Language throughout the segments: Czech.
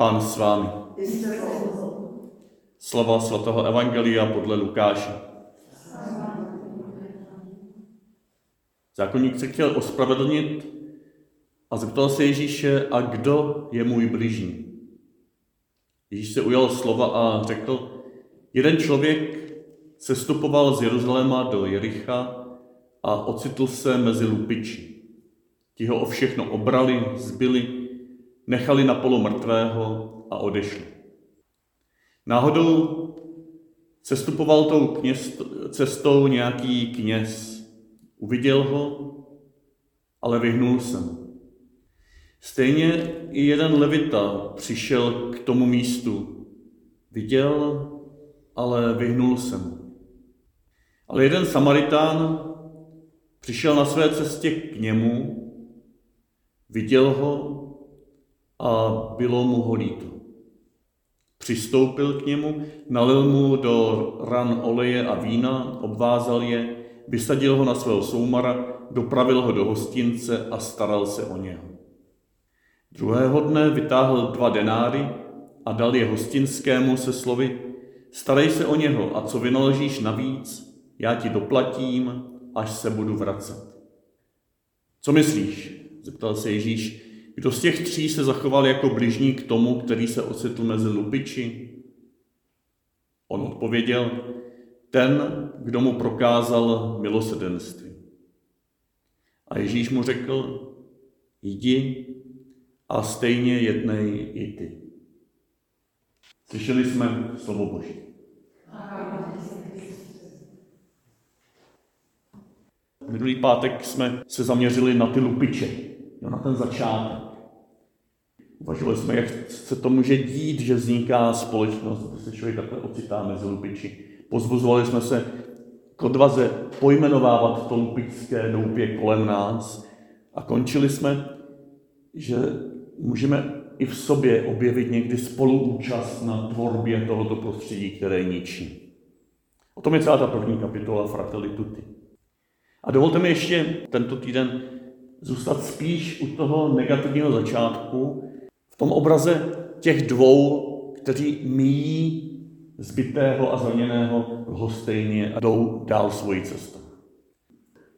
Pán s vámi. Slova svatého Evangelia podle Lukáše. Zákonník se chtěl ospravedlnit a zeptal se Ježíše, a kdo je můj bližní? Ježíš se ujal slova a řekl, jeden člověk sestupoval z Jeruzaléma do Jericha a ocitl se mezi lupiči. Ti ho o všechno obrali, zbyli, nechali na polu mrtvého a odešli. Náhodou sestupoval tou kněz, cestou nějaký kněz. Uviděl ho, ale vyhnul se. Stejně i jeden levita přišel k tomu místu. Viděl, ale vyhnul se mu. Ale jeden Samaritán přišel na své cestě k němu, viděl ho a bylo mu ho líto. Přistoupil k němu, nalil mu do ran oleje a vína, obvázal je, vysadil ho na svého soumara, dopravil ho do hostince a staral se o něho. Druhého dne vytáhl dva denáry a dal je hostinskému se slovy Starej se o něho a co vynaložíš navíc, já ti doplatím, až se budu vracet. Co myslíš? zeptal se Ježíš. Kdo z těch tří se zachoval jako bližní k tomu, který se ocitl mezi lupiči? On odpověděl, ten, kdo mu prokázal milosedenství. A Ježíš mu řekl, jdi a stejně jednej i ty. Slyšeli jsme slovo Boží. Minulý pátek jsme se zaměřili na ty lupiče, na ten začátek. Uvažovali jsme, jak se to může dít, že vzniká společnost, že se člověk takhle ocitá mezi lupiči. Pozbuzovali jsme se k odvaze pojmenovávat to lupičské doupě kolem nás a končili jsme, že můžeme i v sobě objevit někdy spoluúčast na tvorbě tohoto prostředí, které ničí. O tom je celá ta první kapitola Fratelli Tutti. A dovolte mi ještě tento týden zůstat spíš u toho negativního začátku, tom obraze těch dvou, kteří míjí zbytého a zraněného lhostejně a jdou dál svoji cestou.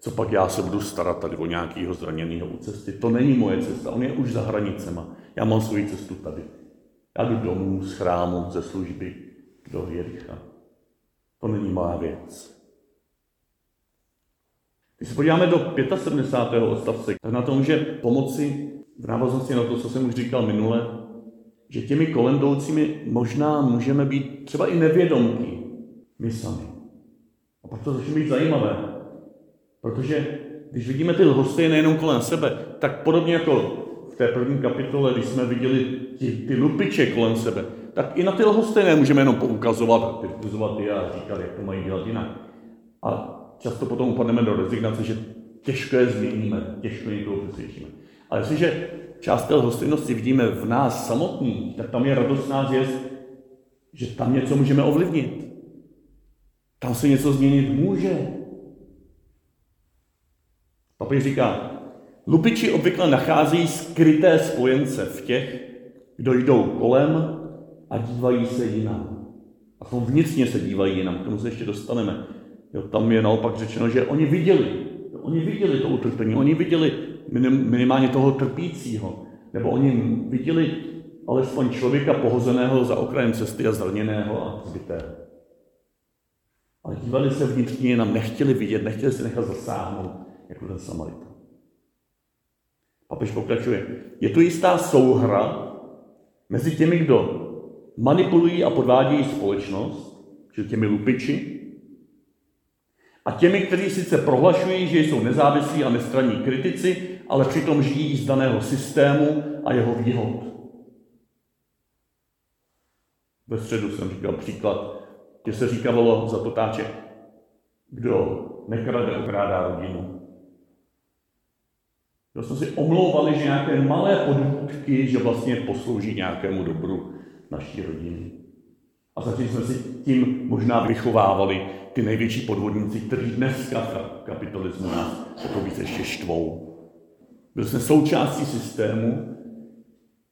Co pak já se budu starat tady o nějakého zraněného u cesty? To není moje cesta, on je už za hranicema. Já mám svoji cestu tady. Já jdu domů z chrámu, ze služby do Jericha. To není má věc. Když se podíváme do 75. odstavce, tak na to může pomoci v návaznosti na to, co jsem už říkal minule, že těmi kolem jdoucími možná můžeme být třeba i nevědomky my sami. A pak to začne být zajímavé, protože když vidíme ty lhosty nejenom kolem sebe, tak podobně jako v té první kapitole, když jsme viděli ty, ty lupiče kolem sebe, tak i na ty lhostejné můžeme jenom poukazovat kritizovat je a říkat, jak to mají dělat jinak. A často potom upadneme do rezignace, že těžko je změníme, těžko někoho přesvědčíme. Ale jestliže část té hostinnosti vidíme v nás samotný, tak tam je radostná věc, že tam něco můžeme ovlivnit. Tam se něco změnit může. Papež říká, lupiči obvykle nacházejí skryté spojence v těch, kdo jdou kolem a dívají se jinam. A tom vnitřně se dívají jinam, k tomu se ještě dostaneme. Jo, tam je naopak řečeno, že oni viděli, oni viděli to utrpení, oni viděli minim, minimálně toho trpícího, nebo oni viděli alespoň člověka pohozeného za okrajem cesty a zraněného a zbytého. Ale dívali se vnitřně, jenom nechtěli vidět, nechtěli se nechat zasáhnout, jako ten Samaritán. Papež pokračuje. Je tu jistá souhra mezi těmi, kdo manipulují a podvádějí společnost, čili těmi lupiči, a těmi, kteří sice prohlašují, že jsou nezávislí a nestraní kritici, ale přitom žijí z daného systému a jeho výhod. Ve středu jsem říkal příklad, že se říkalo za potáče, kdo nekrade, okrádá rodinu. Kdo jsme si omlouvali, že nějaké malé podvůdky, že vlastně poslouží nějakému dobru naší rodiny. A zatím jsme si tím možná vychovávali ty největší podvodníci, kteří dneska v kapitalismu nás o to více ještě štvou. Byli jsme součástí systému,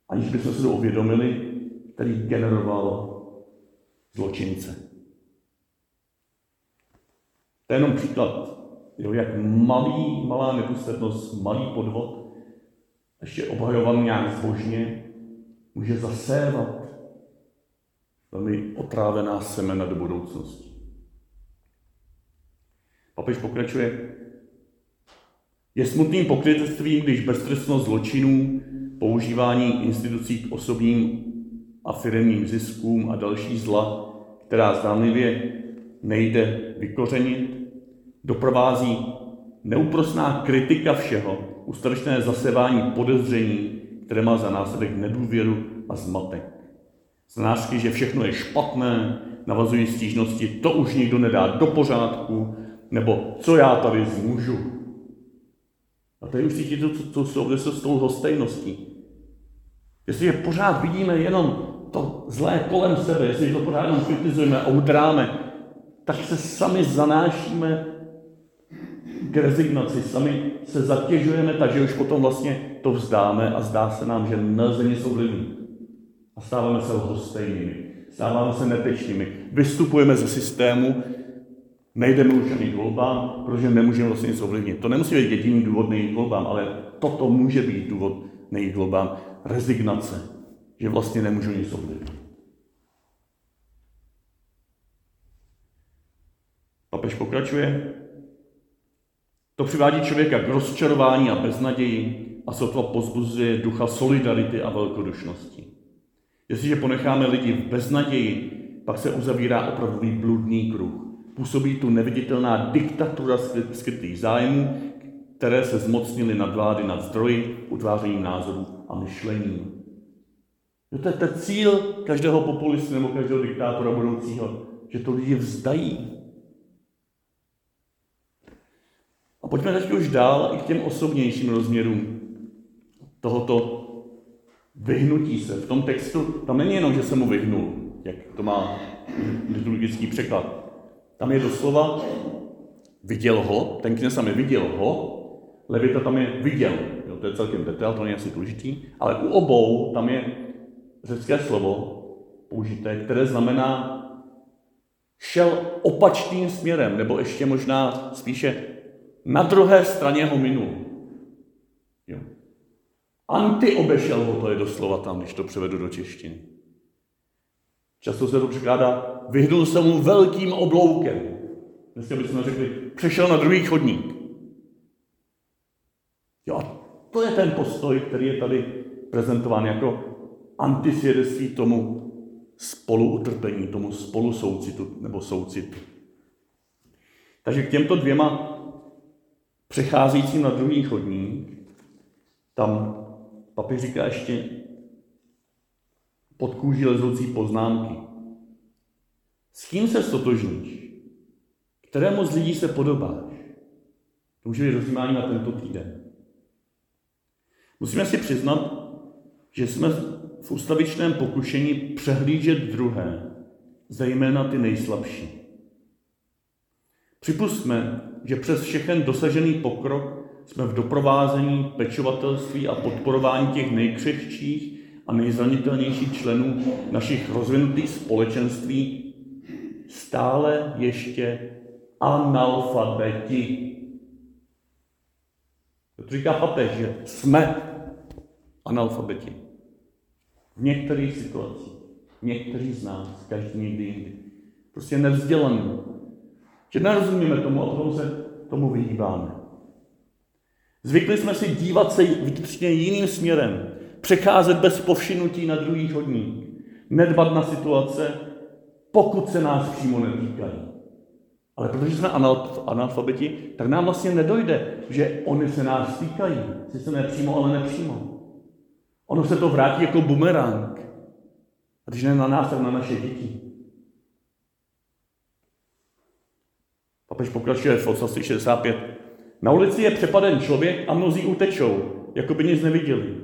aniž bychom se to uvědomili, který generoval zločince. To je jenom příklad, jo, jak malý, malá nedůslednost, malý podvod, ještě obhajovaný nějak zbožně, může zasévat velmi otrávená semena do budoucnosti. Papež pokračuje, je smutným pokrytectvím, když beztrestnost zločinů, používání institucí k osobním a firmním ziskům a další zla, která zdánlivě nejde vykořenit, doprovází neúprosná kritika všeho, ustavičné zasevání podezření, které má za následek nedůvěru a zmatek. Znášky, že všechno je špatné, navazují stížnosti, to už nikdo nedá do pořádku, nebo co já tady zmůžu. A tady už cítíte to, co souvisí s tou hostejností. Jestliže pořád vidíme jenom to zlé kolem sebe, jestliže to pořád jenom kritizujeme a udráme, tak se sami zanášíme k rezignaci, sami se zatěžujeme, takže už potom vlastně to vzdáme a zdá se nám, že nelze nic ovlivnit. A stáváme se lhostejnými, stáváme se netečnými, vystupujeme ze systému, nejdeme už ani k volbám, protože nemůžeme vlastně nic ovlivnit. To nemusí být jediný důvod nejít k volbám, ale toto může být důvod nejít k volbám. Rezignace, že vlastně nemůžu nic ovlivnit. Papež pokračuje. To přivádí člověka k rozčarování a beznaději a sotva pozbuzuje ducha solidarity a velkodušnosti. Jestliže ponecháme lidi v beznaději, pak se uzavírá opravdový bludný kruh. Působí tu neviditelná diktatura skrytých zájmů, které se zmocnily nad vlády nad zdroji, utvářením názorů a myšlení. To je ten cíl každého populisty nebo každého diktátora budoucího, že to lidi vzdají. A pojďme teď už dál i k těm osobnějším rozměrům tohoto vyhnutí se. V tom textu tam není jenom, že se mu vyhnul, jak to má liturgický překlad. Tam je doslova viděl ho, ten kněz tam je viděl ho, Levita tam je viděl. Jo, to je celkem detail, to není asi důležitý. Ale u obou tam je řecké slovo použité, které znamená šel opačným směrem, nebo ještě možná spíše na druhé straně ho minul. Jo. Anti obešel ho, to je doslova tam, když to převedu do češtiny. Často se to překládá, vyhnul se mu velkým obloukem. Dneska bychom řekli, přešel na druhý chodník. Jo, a to je ten postoj, který je tady prezentován jako antisvědectví tomu spoluutrpení, tomu spolusoucitu nebo soucitu. Takže k těmto dvěma přecházejícím na druhý chodník, tam papi říká ještě pod kůží lezoucí poznámky. S kým se stotožníš? Kterému z lidí se podobáš? To může být rozjímání na tento týden. Musíme si přiznat, že jsme v ustavičném pokušení přehlížet druhé, zejména ty nejslabší. Připustme, že přes všechen dosažený pokrok jsme v doprovázení, pečovatelství a podporování těch nejkřehčích a nejzranitelnějších členů našich rozvinutých společenství stále ještě analfabeti. To říká papež, že jsme analfabeti. V některých situacích, někteří z nás, každý někdy jindy. Prostě nevzdělaný. Že nerozumíme tomu a tomu se tomu vyhýbáme. Zvykli jsme si dívat se vnitřně jiným směrem, přecházet bez povšinutí na druhý chodník, nedbat na situace, pokud se nás přímo netýkají. Ale protože jsme analfabeti, tak nám vlastně nedojde, že oni se nás týkají. Sice nepřímo, ale nepřímo. Ono se to vrátí jako bumerang. A když ne na nás, tak na naše děti. Papež pokračuje v odstavci 65. Na ulici je přepaden člověk a mnozí utečou, jako by nic neviděli.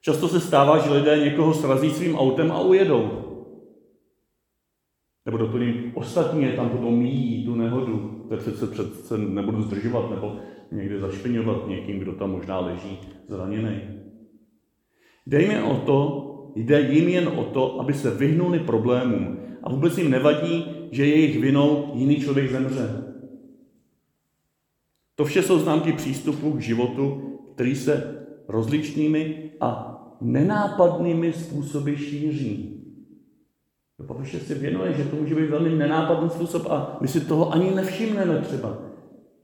Často se stává, že lidé někoho srazí svým autem a ujedou. Nebo doplním, ostatní je tam potom míjí tu nehodu, tak přece, přece nebudu zdržovat, nebo někde zašpiňovat někým, kdo tam možná leží zraněný. Dejme o to, jde jim jen o to, aby se vyhnuli problémům a vůbec jim nevadí, že jejich vinou jiný člověk zemře. To vše jsou známky přístupu k životu, který se rozličnými a nenápadnými způsoby šíří. To papež si věnuje, že to může být velmi nenápadný způsob a my si toho ani nevšimneme třeba,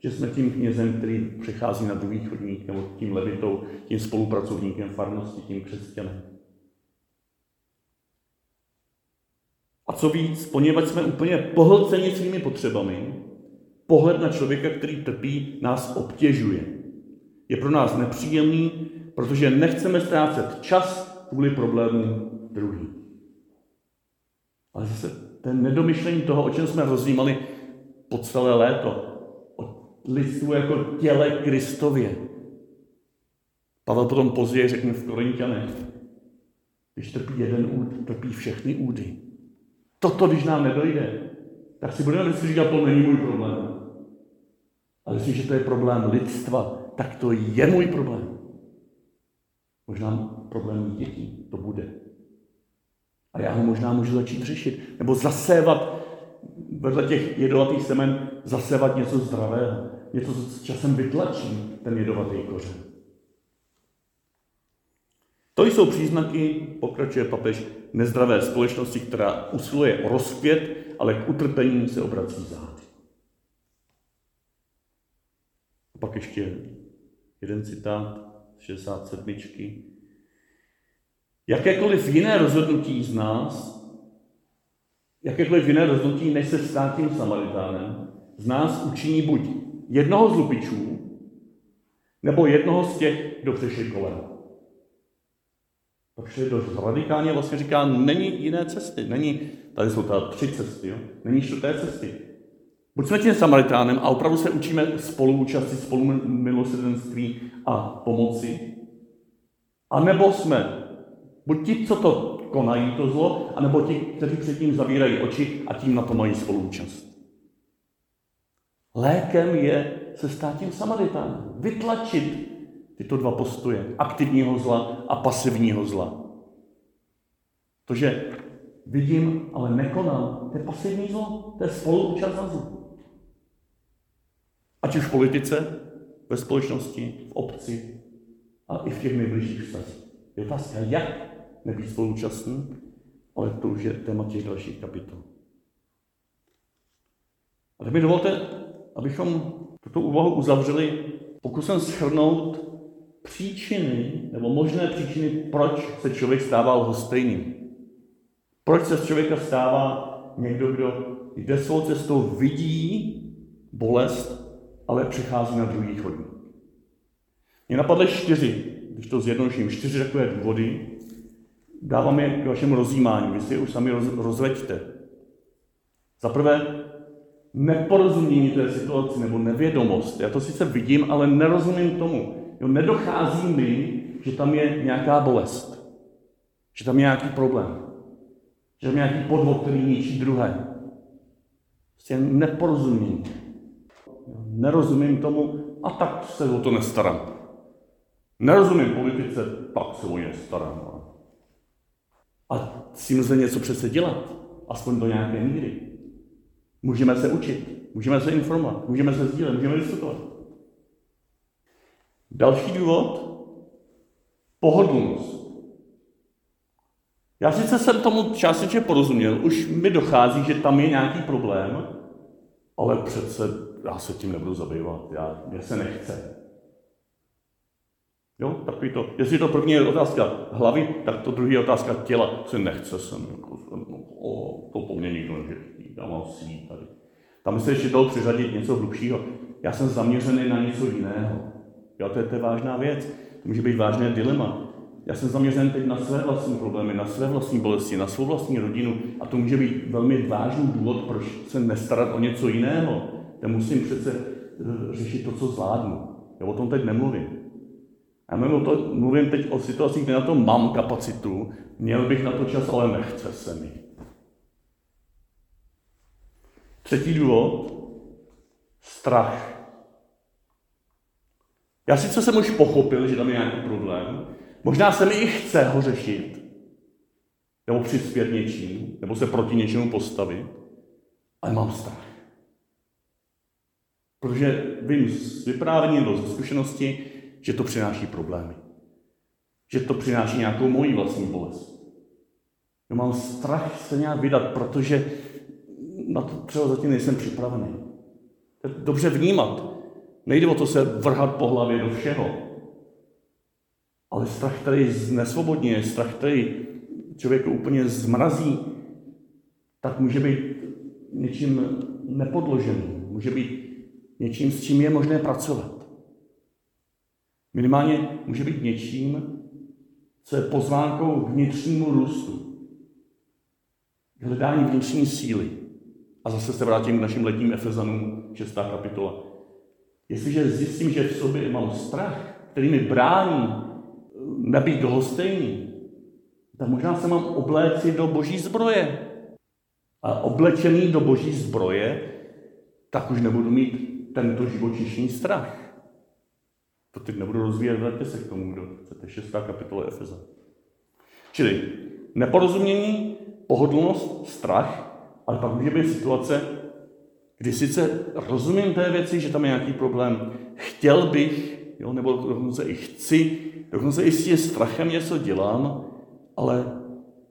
že jsme tím knězem, který přechází na druhý chodník, nebo tím levitou, tím spolupracovníkem farnosti, tím křesťanem. A co víc, poněvadž jsme úplně pohlceni svými potřebami, pohled na člověka, který trpí, nás obtěžuje. Je pro nás nepříjemný, protože nechceme ztrácet čas kvůli problémům druhých. Ale zase ten nedomyšlení toho, o čem jsme rozjímali po celé léto, o lidstvu jako těle Kristově. Pavel potom později řekne v Korintianech, když trpí jeden úd, trpí všechny údy. Toto, když nám nedojde, tak si budeme myslet, že to není můj problém. Ale jestliže to je problém lidstva, tak to je můj problém. Možná problém dětí to bude. A já ho možná můžu začít řešit. Nebo zasévat vedle těch jedovatých semen, zasévat něco zdravého. Něco, co s časem vytlačí ten jedovatý kořen. To jsou příznaky, pokračuje papež, nezdravé společnosti, která usiluje o rozkvět, ale k utrpení se obrací zády. Pak ještě jeden citát z 67. Jakékoliv jiné rozhodnutí z nás, jakékoliv jiné rozhodnutí, než se stát tím Samaritánem, z nás učiní buď jednoho z lupičů, nebo jednoho z těch, kdo přešli kolem. Takže dost radikálně vlastně říká, není jiné cesty, není, tady jsou ta tři cesty, jo? není čtvrté cesty. Buď jsme tím Samaritánem a opravdu se učíme spoluúčasti, spolu milosrdenství a pomoci, a nebo jsme buď ti, co to konají, to zlo, anebo ti, kteří předtím zavírají oči a tím na to mají spoluúčast. Lékem je se stát tím Samaritánem. Vytlačit tyto dva postoje, aktivního zla a pasivního zla. To, že vidím, ale nekonám, to je pasivní zlo, to je spoluúčast na zlo. Ať už v politice, ve společnosti, v obci a i v těch nejbližších vztazích. Je otázka, jak nebýt spoluúčastný, ale to už je téma těch dalších kapitol. A tak mi dovolte, abychom tuto úvahu uzavřeli pokusem schrnout příčiny, nebo možné příčiny, proč se člověk stává lhostejným. Proč se z člověka stává někdo, kdo jde svou cestou, vidí bolest, ale přichází na druhý chodník. Mě napadly čtyři, když to zjednoduším, čtyři takové důvody, dávám je k vašemu rozjímání, vy si je už sami roz, rozveďte. Za prvé, neporozumění té situaci nebo nevědomost. Já to sice vidím, ale nerozumím tomu. Jo, nedochází mi, že tam je nějaká bolest. Že tam je nějaký problém. Že tam je nějaký podvod, který ničí druhé. Prostě neporozumění. Nerozumím tomu a tak se o to nestarám. Nerozumím politice, tak se o ně starám. A s tím lze něco přece dělat, aspoň do nějaké míry. Můžeme se učit, můžeme se informovat, můžeme se sdílet, můžeme diskutovat. Další důvod, pohodlnost. Já sice jsem tomu částečně porozuměl, už mi dochází, že tam je nějaký problém, ale přece já se tím nebudu zabývat, já, mě se nechce. Jo, takový to. Jestli to první je otázka hlavy, tak to druhý je otázka těla. Se nechce sem, jako, no, o, to po mně nikdo neřeší, já mám svý tady. Tam se ještě dalo přiřadit něco hlubšího. Já jsem zaměřený na něco jiného. Jo, to je, to je vážná věc. To může být vážné dilema. Já jsem zaměřen teď na své vlastní problémy, na své vlastní bolesti, na svou vlastní rodinu a to může být velmi vážný důvod, proč se nestarat o něco jiného. Já musím přece eh, řešit to, co zvládnu. Já o tom teď nemluvím. Já mimo to mluvím teď o situaci, kde na to mám kapacitu, měl bych na to čas, ale nechce se mi. Třetí důvod, strach. Já sice jsem už pochopil, že tam je nějaký problém, možná se mi i chce ho řešit, nebo přispět něčím, nebo se proti něčemu postavit, ale mám strach. Protože vím z vyprávění nebo ze zkušenosti, že to přináší problémy. Že to přináší nějakou moji vlastní bolest. Já mám strach se nějak vydat, protože na to třeba zatím nejsem připravený. Dobře vnímat. Nejde o to se vrhat po hlavě do všeho. Ale strach, který znesvobodně, strach, který člověk úplně zmrazí, tak může být něčím nepodloženým. Může být něčím, s čím je možné pracovat. Minimálně může být něčím, co je pozvánkou k vnitřnímu růstu, k hledání vnitřní síly. A zase se vrátím k našim letním Efezanům, 6. kapitola. Jestliže zjistím, že v sobě mám strach, který mi brání nebýt lhostejný, tak možná se mám obléci do boží zbroje. A oblečený do boží zbroje, tak už nebudu mít tento živočišný strach. To teď nebudu rozvíjet, vraťte se k tomu, kdo chcete. Šestá kapitola Efeza. Čili neporozumění, pohodlnost, strach, ale pak může být situace, kdy sice rozumím té věci, že tam je nějaký problém, chtěl bych, jo, nebo dokonce i chci, dokonce i s tím strachem něco dělám, ale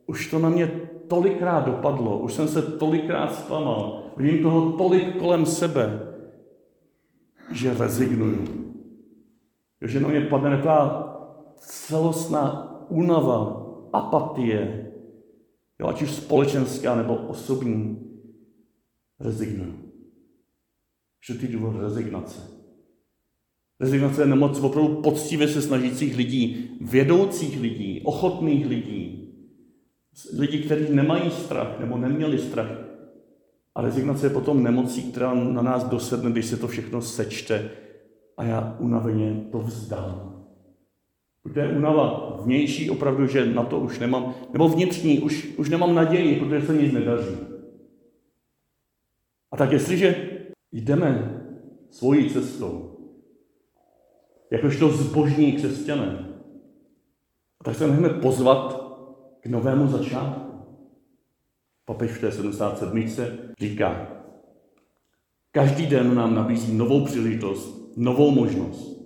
už to na mě tolikrát dopadlo, už jsem se tolikrát zklamal, vidím toho tolik kolem sebe, že rezignuju. Že na mě padne taková celostná únava, apatie, jo, ať už společenská nebo osobní, rezignuju. Že ty důvod rezignace. Rezignace je nemoc opravdu poctivě se snažících lidí, vědoucích lidí, ochotných lidí, lidí, kteří nemají strach nebo neměli strach, a rezignace je potom nemocí, která na nás dosedne, když se to všechno sečte a já unaveně to vzdám. To je unava vnější opravdu, že na to už nemám, nebo vnitřní, už, už nemám naději, protože se nic nedaří. A tak jestliže jdeme svojí cestou, jakožto zbožní křesťané, tak se můžeme pozvat k novému začátku. Papež v té 77. říká, každý den nám nabízí novou příležitost, novou možnost.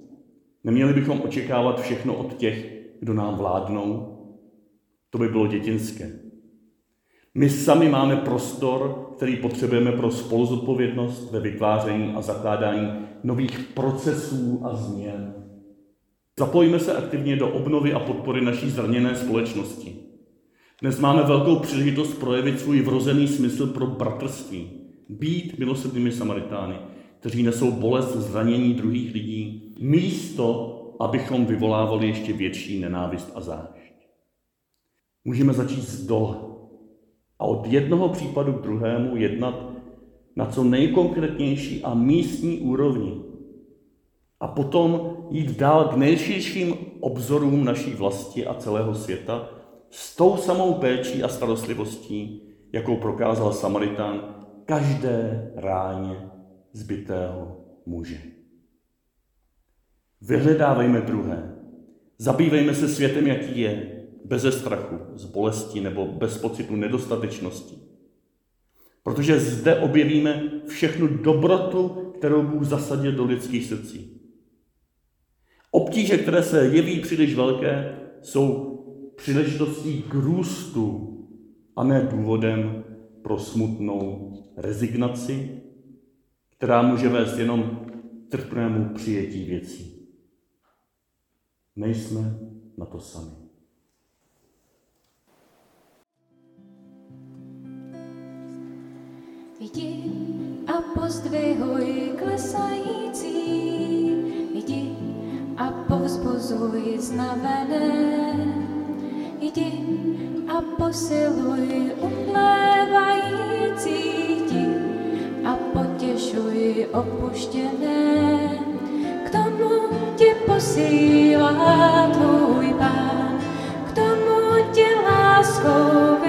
Neměli bychom očekávat všechno od těch, kdo nám vládnou. To by bylo dětinské. My sami máme prostor, který potřebujeme pro spoluzodpovědnost ve vytváření a zakládání nových procesů a změn. Zapojíme se aktivně do obnovy a podpory naší zraněné společnosti. Dnes máme velkou příležitost projevit svůj vrozený smysl pro bratrství. Být milosrdnými Samaritány, kteří nesou bolest zranění druhých lidí, místo, abychom vyvolávali ještě větší nenávist a zášť. Můžeme začít z dola a od jednoho případu k druhému jednat na co nejkonkrétnější a místní úrovni. A potom jít dál k nejširším obzorům naší vlasti a celého světa, s tou samou péčí a starostlivostí, jakou prokázal Samaritán každé ráně zbytého muže. Vyhledávejme druhé. Zabývejme se světem, jaký je, bez strachu, z bolesti nebo bez pocitu nedostatečnosti. Protože zde objevíme všechnu dobrotu, kterou Bůh zasadil do lidských srdcí. Obtíže, které se jeví příliš velké, jsou příležitostí k růstu a ne důvodem pro smutnou rezignaci, která může vést jenom trpnému přijetí věcí. Nejsme na to sami. Jdi a pozdvihuj klesající, jdi a povzbuzuj znavené, jdi a posiluj umlévající jdi a potěšuj opuštěné. K tomu tě posílá tvůj pán, k tomu tě láskou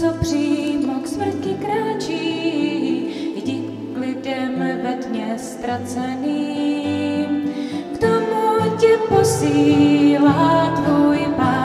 co přímo k smrti kráčí, jdi k lidem ve tmě ztraceným, k tomu tě posílá tvůj pán.